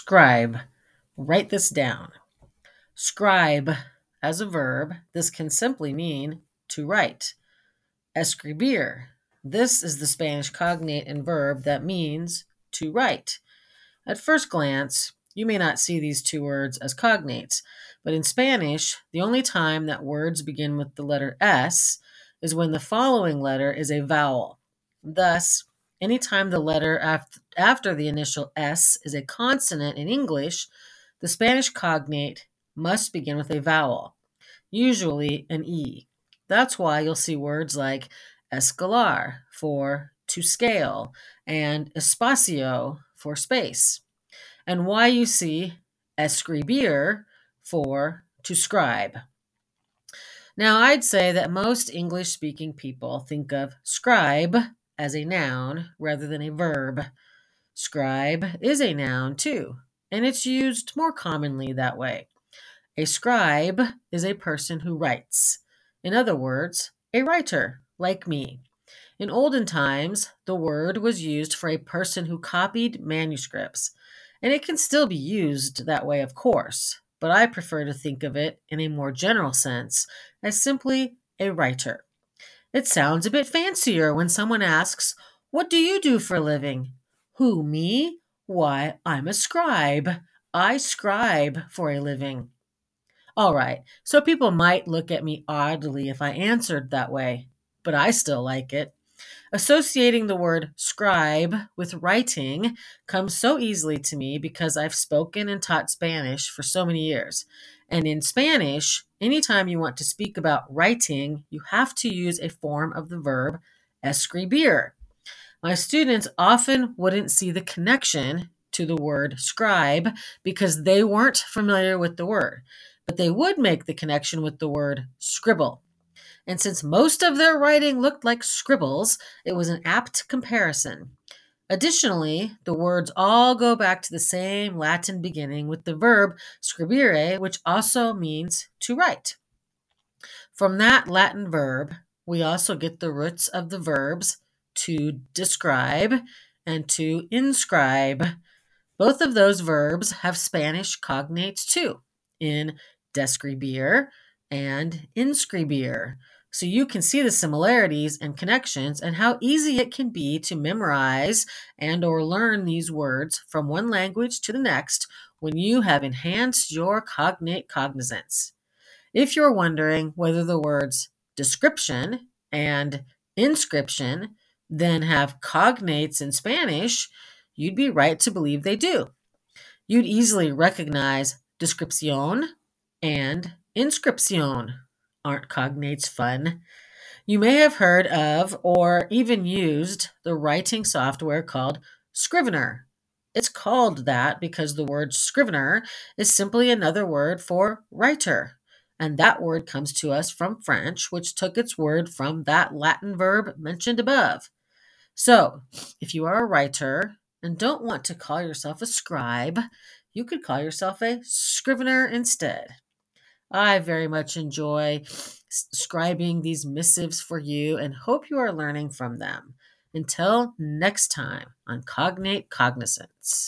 Scribe. Write this down. Scribe as a verb, this can simply mean to write. Escribir. This is the Spanish cognate and verb that means to write. At first glance, you may not see these two words as cognates, but in Spanish, the only time that words begin with the letter S is when the following letter is a vowel. Thus, anytime the letter after the initial S is a consonant in English, the Spanish cognate must begin with a vowel, usually an E. That's why you'll see words like escalar for to scale and espacio for space, and why you see escribir for to scribe. Now, I'd say that most English speaking people think of scribe as a noun rather than a verb. Scribe is a noun too, and it's used more commonly that way. A scribe is a person who writes. In other words, a writer, like me. In olden times, the word was used for a person who copied manuscripts, and it can still be used that way, of course, but I prefer to think of it in a more general sense as simply a writer. It sounds a bit fancier when someone asks, What do you do for a living? Who, me? Why, I'm a scribe. I scribe for a living. All right, so people might look at me oddly if I answered that way, but I still like it. Associating the word scribe with writing comes so easily to me because I've spoken and taught Spanish for so many years. And in Spanish, anytime you want to speak about writing, you have to use a form of the verb escribir. My students often wouldn't see the connection to the word scribe because they weren't familiar with the word, but they would make the connection with the word scribble. And since most of their writing looked like scribbles, it was an apt comparison. Additionally, the words all go back to the same Latin beginning with the verb scribere, which also means to write. From that Latin verb, we also get the roots of the verbs to describe and to inscribe. Both of those verbs have Spanish cognates too, in describir and inscribir. So you can see the similarities and connections and how easy it can be to memorize and or learn these words from one language to the next when you have enhanced your cognate cognizance. If you're wondering whether the words description and inscription then have cognates in Spanish, you'd be right to believe they do. You'd easily recognize descripción and inscripción Aren't cognates fun? You may have heard of or even used the writing software called Scrivener. It's called that because the word scrivener is simply another word for writer. And that word comes to us from French, which took its word from that Latin verb mentioned above. So, if you are a writer and don't want to call yourself a scribe, you could call yourself a scrivener instead. I very much enjoy scribing these missives for you and hope you are learning from them. Until next time on Cognate Cognizance.